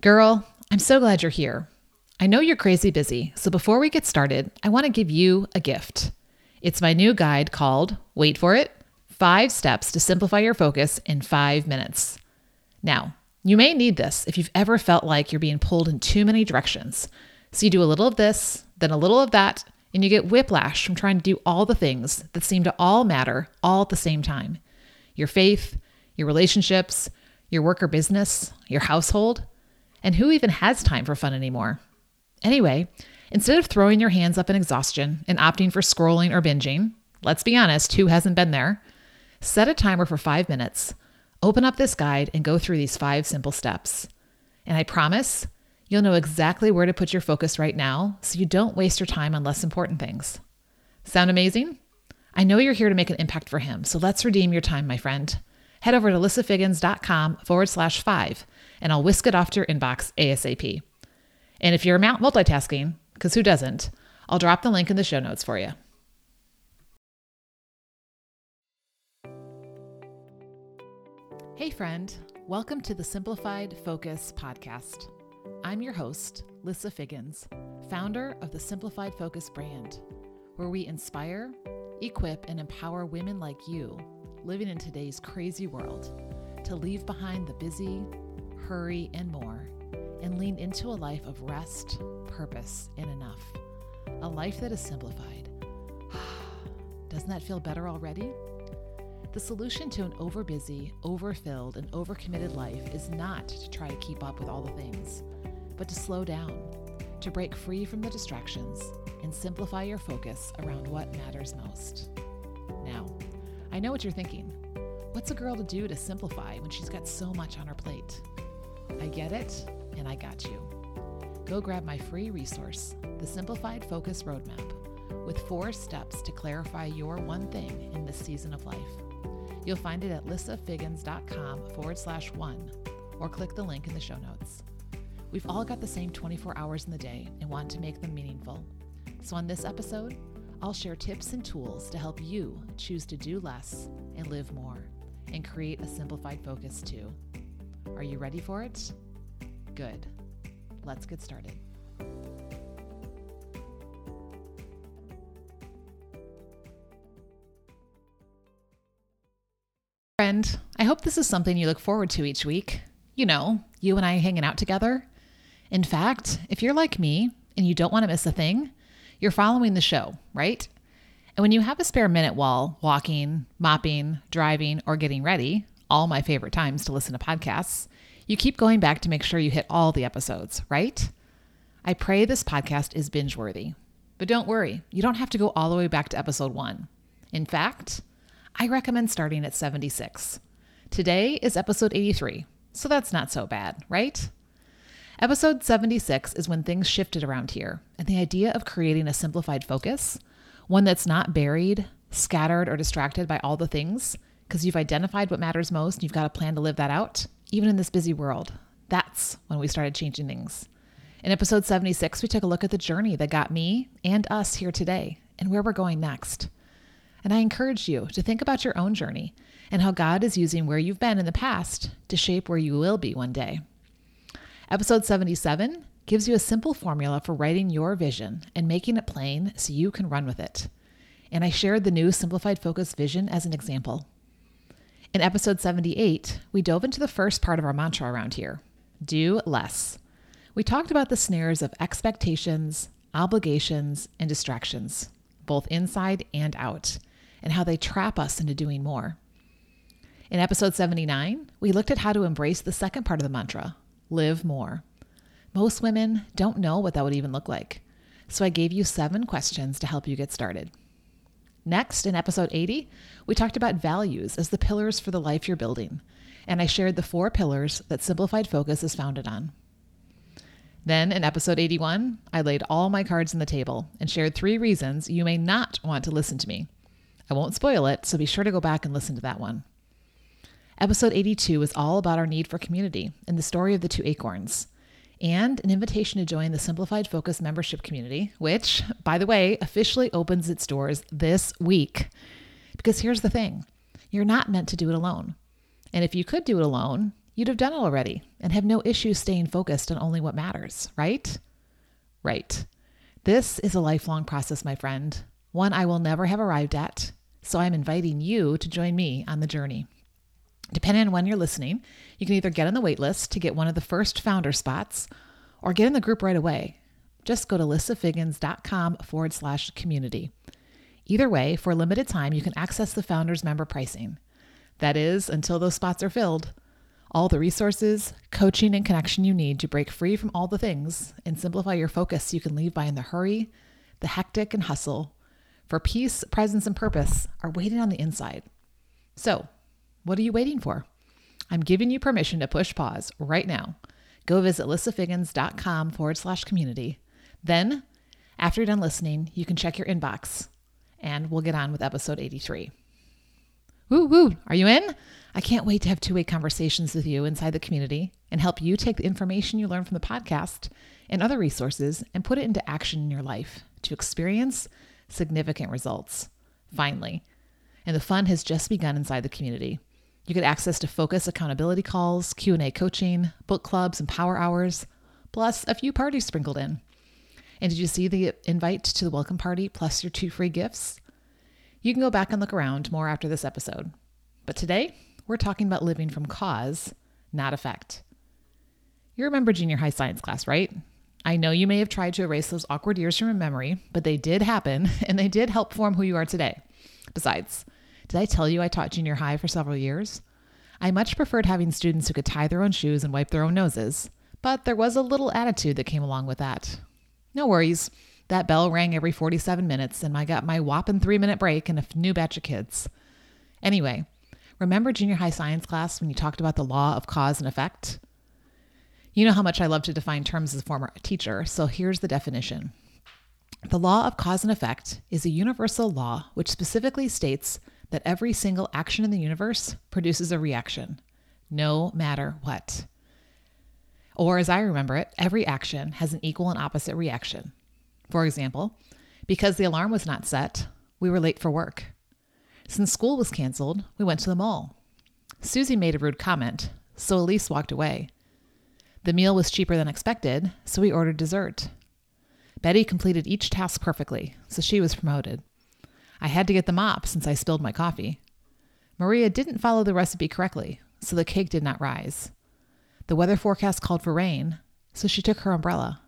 Girl, I'm so glad you're here. I know you're crazy busy, so before we get started, I want to give you a gift. It's my new guide called, wait for it, Five Steps to Simplify Your Focus in Five Minutes. Now, you may need this if you've ever felt like you're being pulled in too many directions. So you do a little of this, then a little of that, and you get whiplash from trying to do all the things that seem to all matter all at the same time your faith, your relationships, your work or business, your household, and who even has time for fun anymore? Anyway, instead of throwing your hands up in exhaustion and opting for scrolling or binging, let's be honest, who hasn't been there? Set a timer for five minutes, open up this guide, and go through these five simple steps. And I promise you'll know exactly where to put your focus right now so you don't waste your time on less important things. Sound amazing? I know you're here to make an impact for him, so let's redeem your time, my friend. Head over to lissafiggins.com forward slash five, and I'll whisk it off to your inbox ASAP. And if you're multitasking, because who doesn't, I'll drop the link in the show notes for you. Hey, friend, welcome to the Simplified Focus podcast. I'm your host, Lissa Figgins, founder of the Simplified Focus brand, where we inspire, equip, and empower women like you living in today's crazy world to leave behind the busy, hurry, and more, and lean into a life of rest, purpose, and enough. A life that is simplified. Doesn't that feel better already? The solution to an overbusy, overfilled, and overcommitted life is not to try to keep up with all the things, but to slow down, to break free from the distractions, and simplify your focus around what matters most. Now, I know what you're thinking. What's a girl to do to simplify when she's got so much on her plate? I get it, and I got you. Go grab my free resource, the Simplified Focus Roadmap, with four steps to clarify your one thing in this season of life. You'll find it at lissafiggins.com forward slash one, or click the link in the show notes. We've all got the same 24 hours in the day and want to make them meaningful. So, on this episode, I'll share tips and tools to help you choose to do less and live more and create a simplified focus too. Are you ready for it? Good. Let's get started. Friend, I hope this is something you look forward to each week. You know, you and I hanging out together. In fact, if you're like me and you don't want to miss a thing, you're following the show, right? And when you have a spare minute while walking, mopping, driving, or getting ready, all my favorite times to listen to podcasts, you keep going back to make sure you hit all the episodes, right? I pray this podcast is binge worthy. But don't worry, you don't have to go all the way back to episode one. In fact, I recommend starting at 76. Today is episode 83, so that's not so bad, right? Episode 76 is when things shifted around here, and the idea of creating a simplified focus, one that's not buried, scattered, or distracted by all the things, because you've identified what matters most and you've got a plan to live that out, even in this busy world. That's when we started changing things. In episode 76, we took a look at the journey that got me and us here today and where we're going next. And I encourage you to think about your own journey and how God is using where you've been in the past to shape where you will be one day. Episode 77 gives you a simple formula for writing your vision and making it plain so you can run with it. And I shared the new Simplified Focus vision as an example. In episode 78, we dove into the first part of our mantra around here do less. We talked about the snares of expectations, obligations, and distractions, both inside and out, and how they trap us into doing more. In episode 79, we looked at how to embrace the second part of the mantra live more. Most women don't know what that would even look like. So I gave you seven questions to help you get started. Next, in episode 80, we talked about values as the pillars for the life you're building, and I shared the four pillars that Simplified Focus is founded on. Then, in episode 81, I laid all my cards on the table and shared three reasons you may not want to listen to me. I won't spoil it, so be sure to go back and listen to that one. Episode 82 is all about our need for community and the story of the two acorns, and an invitation to join the Simplified Focus membership community, which, by the way, officially opens its doors this week. Because here's the thing you're not meant to do it alone. And if you could do it alone, you'd have done it already and have no issue staying focused on only what matters, right? Right. This is a lifelong process, my friend, one I will never have arrived at. So I'm inviting you to join me on the journey. Depending on when you're listening, you can either get on the waitlist to get one of the first founder spots or get in the group right away. Just go to lissafiggins.com forward slash community. Either way, for a limited time, you can access the founders member pricing. That is, until those spots are filled. All the resources, coaching, and connection you need to break free from all the things and simplify your focus so you can leave behind the hurry, the hectic, and hustle for peace, presence, and purpose are waiting on the inside. So, what are you waiting for? I'm giving you permission to push pause right now. Go visit lissafiggins.com forward slash community. Then, after you're done listening, you can check your inbox and we'll get on with episode 83. Woo woo, are you in? I can't wait to have two way conversations with you inside the community and help you take the information you learn from the podcast and other resources and put it into action in your life to experience significant results. Finally. And the fun has just begun inside the community. You get access to focus accountability calls, Q&A coaching, book clubs and power hours, plus a few parties sprinkled in. And did you see the invite to the welcome party plus your two free gifts? You can go back and look around more after this episode. But today, we're talking about living from cause, not effect. You remember junior high science class, right? I know you may have tried to erase those awkward years from your memory, but they did happen and they did help form who you are today. Besides, did I tell you I taught junior high for several years? I much preferred having students who could tie their own shoes and wipe their own noses, but there was a little attitude that came along with that. No worries. That bell rang every 47 minutes, and I got my whopping three minute break and a new batch of kids. Anyway, remember junior high science class when you talked about the law of cause and effect? You know how much I love to define terms as a former teacher, so here's the definition. The law of cause and effect is a universal law which specifically states that every single action in the universe produces a reaction, no matter what. Or, as I remember it, every action has an equal and opposite reaction. For example, because the alarm was not set, we were late for work. Since school was canceled, we went to the mall. Susie made a rude comment, so Elise walked away. The meal was cheaper than expected, so we ordered dessert. Betty completed each task perfectly, so she was promoted. I had to get the mop since I spilled my coffee. Maria didn't follow the recipe correctly, so the cake did not rise. The weather forecast called for rain, so she took her umbrella.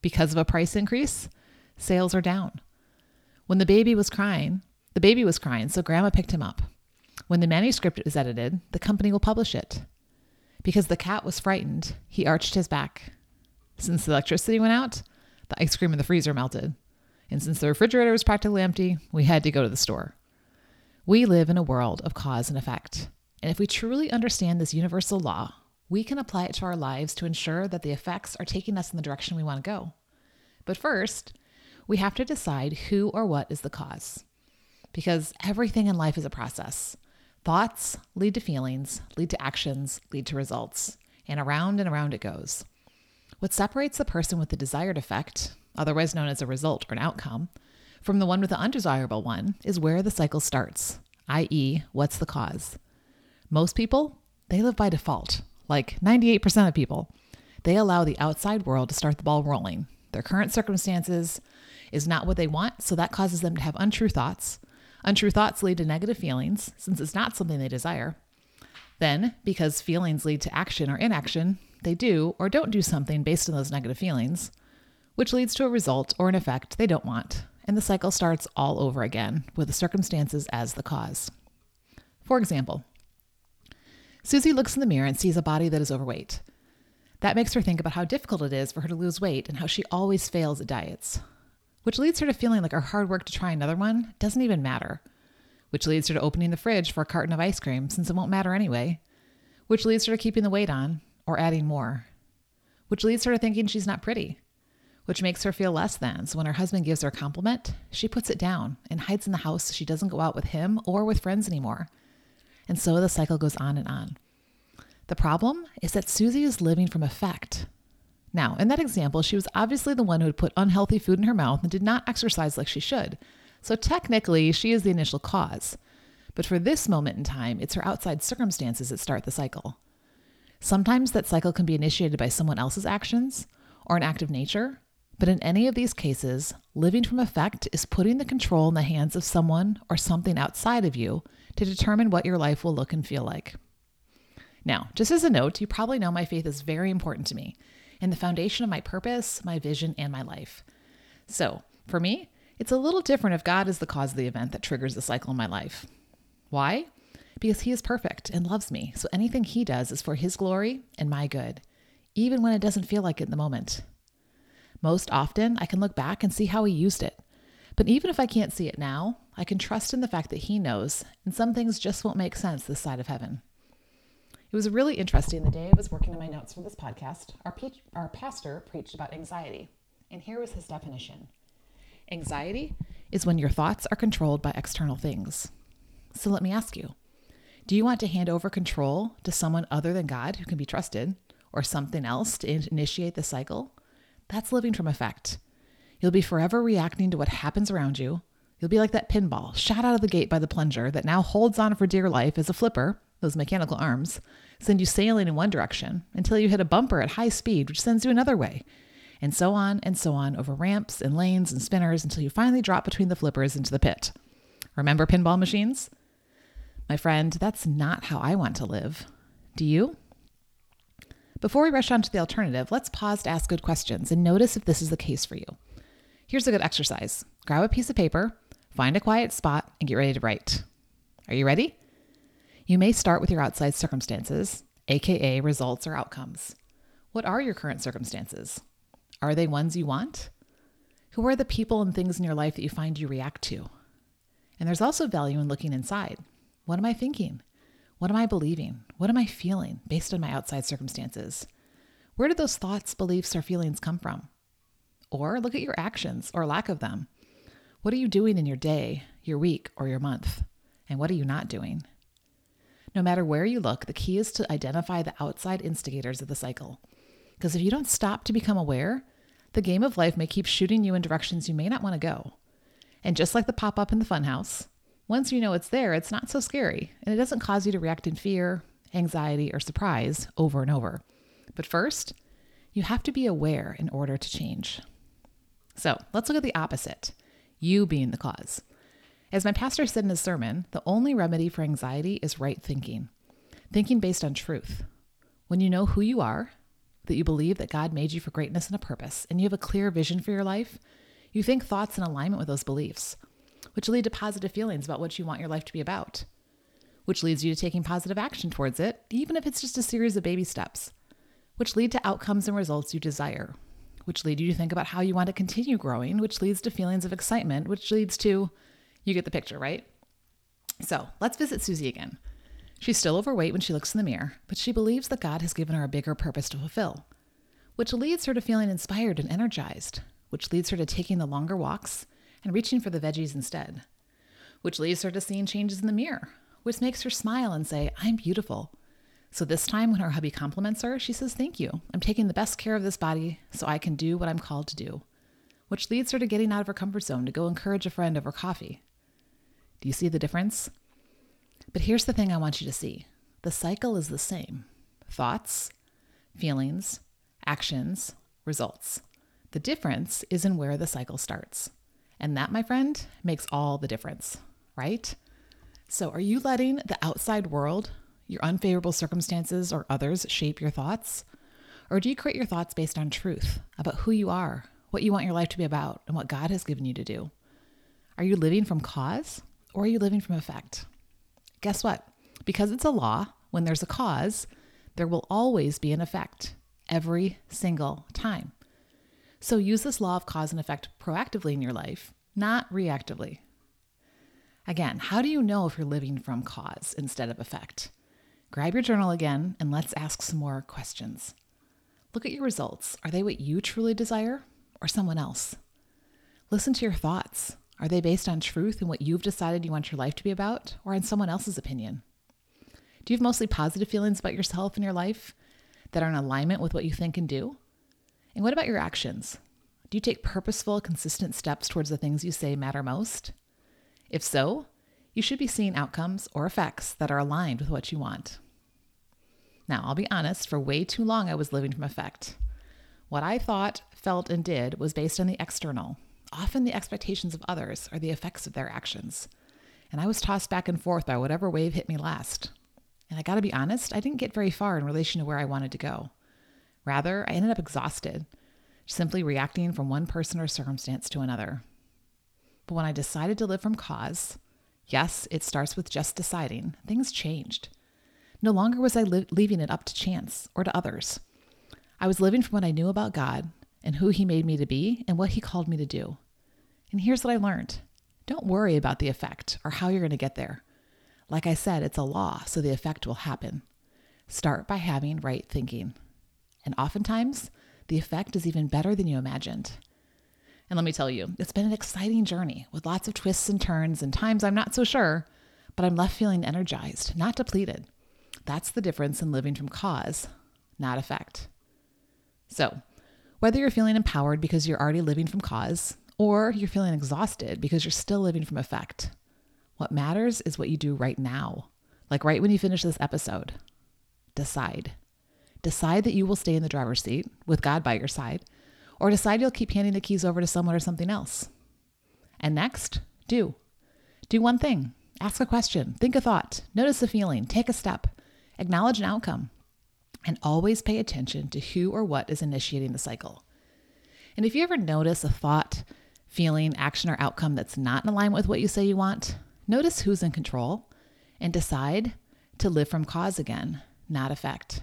Because of a price increase, sales are down. When the baby was crying, the baby was crying, so grandma picked him up. When the manuscript is edited, the company will publish it. Because the cat was frightened, he arched his back. Since the electricity went out, the ice cream in the freezer melted. And since the refrigerator was practically empty, we had to go to the store. We live in a world of cause and effect. And if we truly understand this universal law, we can apply it to our lives to ensure that the effects are taking us in the direction we want to go. But first, we have to decide who or what is the cause. Because everything in life is a process. Thoughts lead to feelings, lead to actions, lead to results, and around and around it goes. What separates the person with the desired effect, otherwise known as a result or an outcome, from the one with the undesirable one is where the cycle starts, i.e., what's the cause. Most people, they live by default, like 98% of people. They allow the outside world to start the ball rolling. Their current circumstances is not what they want, so that causes them to have untrue thoughts, Untrue thoughts lead to negative feelings, since it's not something they desire. Then, because feelings lead to action or inaction, they do or don't do something based on those negative feelings, which leads to a result or an effect they don't want, and the cycle starts all over again with the circumstances as the cause. For example, Susie looks in the mirror and sees a body that is overweight. That makes her think about how difficult it is for her to lose weight and how she always fails at diets which leads her to feeling like her hard work to try another one doesn't even matter, which leads her to opening the fridge for a carton of ice cream since it won't matter anyway, which leads her to keeping the weight on or adding more, which leads her to thinking she's not pretty, which makes her feel less than. So when her husband gives her a compliment, she puts it down and hides in the house so she doesn't go out with him or with friends anymore. And so the cycle goes on and on. The problem is that Susie is living from effect, now, in that example, she was obviously the one who had put unhealthy food in her mouth and did not exercise like she should. So technically, she is the initial cause. But for this moment in time, it's her outside circumstances that start the cycle. Sometimes that cycle can be initiated by someone else's actions or an act of nature, but in any of these cases, living from effect is putting the control in the hands of someone or something outside of you to determine what your life will look and feel like. Now, just as a note, you probably know my faith is very important to me and the foundation of my purpose, my vision, and my life. So, for me, it's a little different if God is the cause of the event that triggers the cycle in my life. Why? Because He is perfect and loves me, so anything He does is for His glory and my good, even when it doesn't feel like it in the moment. Most often, I can look back and see how He used it. But even if I can't see it now, I can trust in the fact that He knows, and some things just won't make sense this side of heaven. It was really interesting. The day I was working on my notes for this podcast, our, pe- our pastor preached about anxiety. And here was his definition Anxiety is when your thoughts are controlled by external things. So let me ask you do you want to hand over control to someone other than God who can be trusted, or something else to initiate the cycle? That's living from effect. You'll be forever reacting to what happens around you. You'll be like that pinball shot out of the gate by the plunger that now holds on for dear life as a flipper, those mechanical arms, send you sailing in one direction until you hit a bumper at high speed, which sends you another way and so on and so on over ramps and lanes and spinners until you finally drop between the flippers into the pit. Remember pinball machines? My friend, that's not how I want to live. Do you? Before we rush on to the alternative, let's pause to ask good questions and notice if this is the case for you. Here's a good exercise grab a piece of paper, find a quiet spot, and get ready to write. Are you ready? You may start with your outside circumstances, aka results or outcomes. What are your current circumstances? Are they ones you want? Who are the people and things in your life that you find you react to? And there's also value in looking inside. What am I thinking? What am I believing? What am I feeling based on my outside circumstances? Where do those thoughts, beliefs, or feelings come from? Or look at your actions or lack of them. What are you doing in your day, your week, or your month? And what are you not doing? No matter where you look, the key is to identify the outside instigators of the cycle because if you don't stop to become aware, the game of life may keep shooting you in directions you may not want to go. And just like the pop up in the funhouse, once you know it's there, it's not so scary and it doesn't cause you to react in fear, anxiety, or surprise over and over. But first, you have to be aware in order to change. So let's look at the opposite you being the cause. As my pastor said in his sermon, the only remedy for anxiety is right thinking, thinking based on truth. When you know who you are that you believe that God made you for greatness and a purpose, and you have a clear vision for your life, you think thoughts in alignment with those beliefs, which lead to positive feelings about what you want your life to be about, which leads you to taking positive action towards it, even if it's just a series of baby steps, which lead to outcomes and results you desire, which lead you to think about how you want to continue growing, which leads to feelings of excitement, which leads to, you get the picture, right? So let's visit Susie again. She's still overweight when she looks in the mirror, but she believes that God has given her a bigger purpose to fulfill, which leads her to feeling inspired and energized, which leads her to taking the longer walks and reaching for the veggies instead, which leads her to seeing changes in the mirror, which makes her smile and say, I'm beautiful. So this time, when her hubby compliments her, she says, Thank you. I'm taking the best care of this body so I can do what I'm called to do, which leads her to getting out of her comfort zone to go encourage a friend over coffee. Do you see the difference? But here's the thing I want you to see the cycle is the same thoughts, feelings, actions, results. The difference is in where the cycle starts. And that, my friend, makes all the difference, right? So, are you letting the outside world, your unfavorable circumstances, or others shape your thoughts? Or do you create your thoughts based on truth about who you are, what you want your life to be about, and what God has given you to do? Are you living from cause or are you living from effect? Guess what? Because it's a law, when there's a cause, there will always be an effect every single time. So use this law of cause and effect proactively in your life, not reactively. Again, how do you know if you're living from cause instead of effect? Grab your journal again and let's ask some more questions. Look at your results. Are they what you truly desire or someone else? Listen to your thoughts. Are they based on truth and what you've decided you want your life to be about, or on someone else's opinion? Do you have mostly positive feelings about yourself and your life that are in alignment with what you think and do? And what about your actions? Do you take purposeful, consistent steps towards the things you say matter most? If so, you should be seeing outcomes or effects that are aligned with what you want. Now, I'll be honest, for way too long I was living from effect. What I thought, felt, and did was based on the external, often the expectations of others or the effects of their actions. And I was tossed back and forth by whatever wave hit me last. And I gotta be honest, I didn't get very far in relation to where I wanted to go. Rather, I ended up exhausted, simply reacting from one person or circumstance to another. But when I decided to live from cause, yes, it starts with just deciding, things changed. No longer was I li- leaving it up to chance or to others. I was living from what I knew about God and who He made me to be and what He called me to do. And here's what I learned don't worry about the effect or how you're going to get there. Like I said, it's a law, so the effect will happen. Start by having right thinking. And oftentimes, the effect is even better than you imagined. And let me tell you, it's been an exciting journey with lots of twists and turns and times I'm not so sure, but I'm left feeling energized, not depleted. That's the difference in living from cause, not effect. So, whether you're feeling empowered because you're already living from cause, or you're feeling exhausted because you're still living from effect, what matters is what you do right now, like right when you finish this episode. Decide. Decide that you will stay in the driver's seat with God by your side or decide you'll keep handing the keys over to someone or something else. And next, do. Do one thing. Ask a question. Think a thought. Notice a feeling. Take a step. Acknowledge an outcome. And always pay attention to who or what is initiating the cycle. And if you ever notice a thought, feeling, action, or outcome that's not in alignment with what you say you want, notice who's in control and decide to live from cause again, not effect.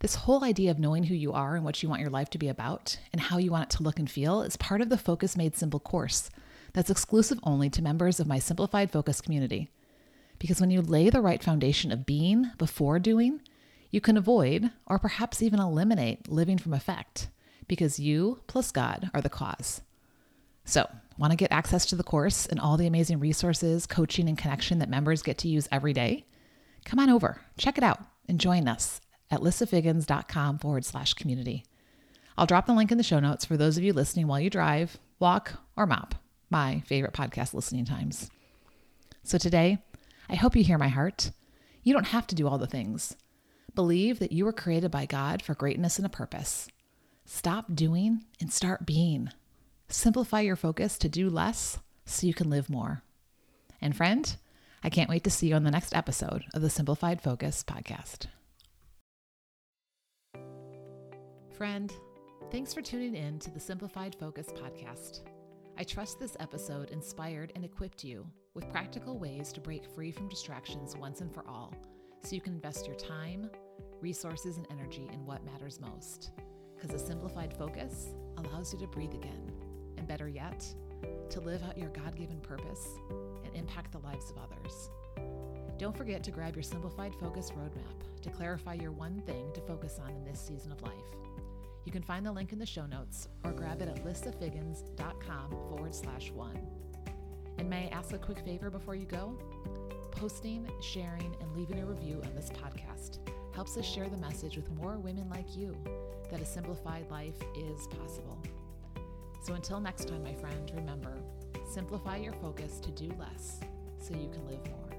This whole idea of knowing who you are and what you want your life to be about and how you want it to look and feel is part of the Focus Made Simple course that's exclusive only to members of my Simplified Focus community. Because when you lay the right foundation of being before doing, you can avoid or perhaps even eliminate living from effect because you plus God are the cause. So, want to get access to the course and all the amazing resources, coaching, and connection that members get to use every day? Come on over, check it out, and join us at lissafiggins.com forward slash community. I'll drop the link in the show notes for those of you listening while you drive, walk, or mop, my favorite podcast listening times. So today, I hope you hear my heart. You don't have to do all the things. Believe that you were created by God for greatness and a purpose. Stop doing and start being. Simplify your focus to do less so you can live more. And friend, I can't wait to see you on the next episode of the Simplified Focus podcast. Friend, thanks for tuning in to the Simplified Focus podcast. I trust this episode inspired and equipped you with practical ways to break free from distractions once and for all so you can invest your time, resources, and energy in what matters most. Because a simplified focus allows you to breathe again, and better yet, to live out your God given purpose and impact the lives of others. Don't forget to grab your Simplified Focus Roadmap to clarify your one thing to focus on in this season of life. You can find the link in the show notes or grab it at lissafiggins.com forward slash one. And may I ask a quick favor before you go? Posting, sharing, and leaving a review on this podcast helps us share the message with more women like you that a simplified life is possible. So until next time, my friend, remember simplify your focus to do less so you can live more.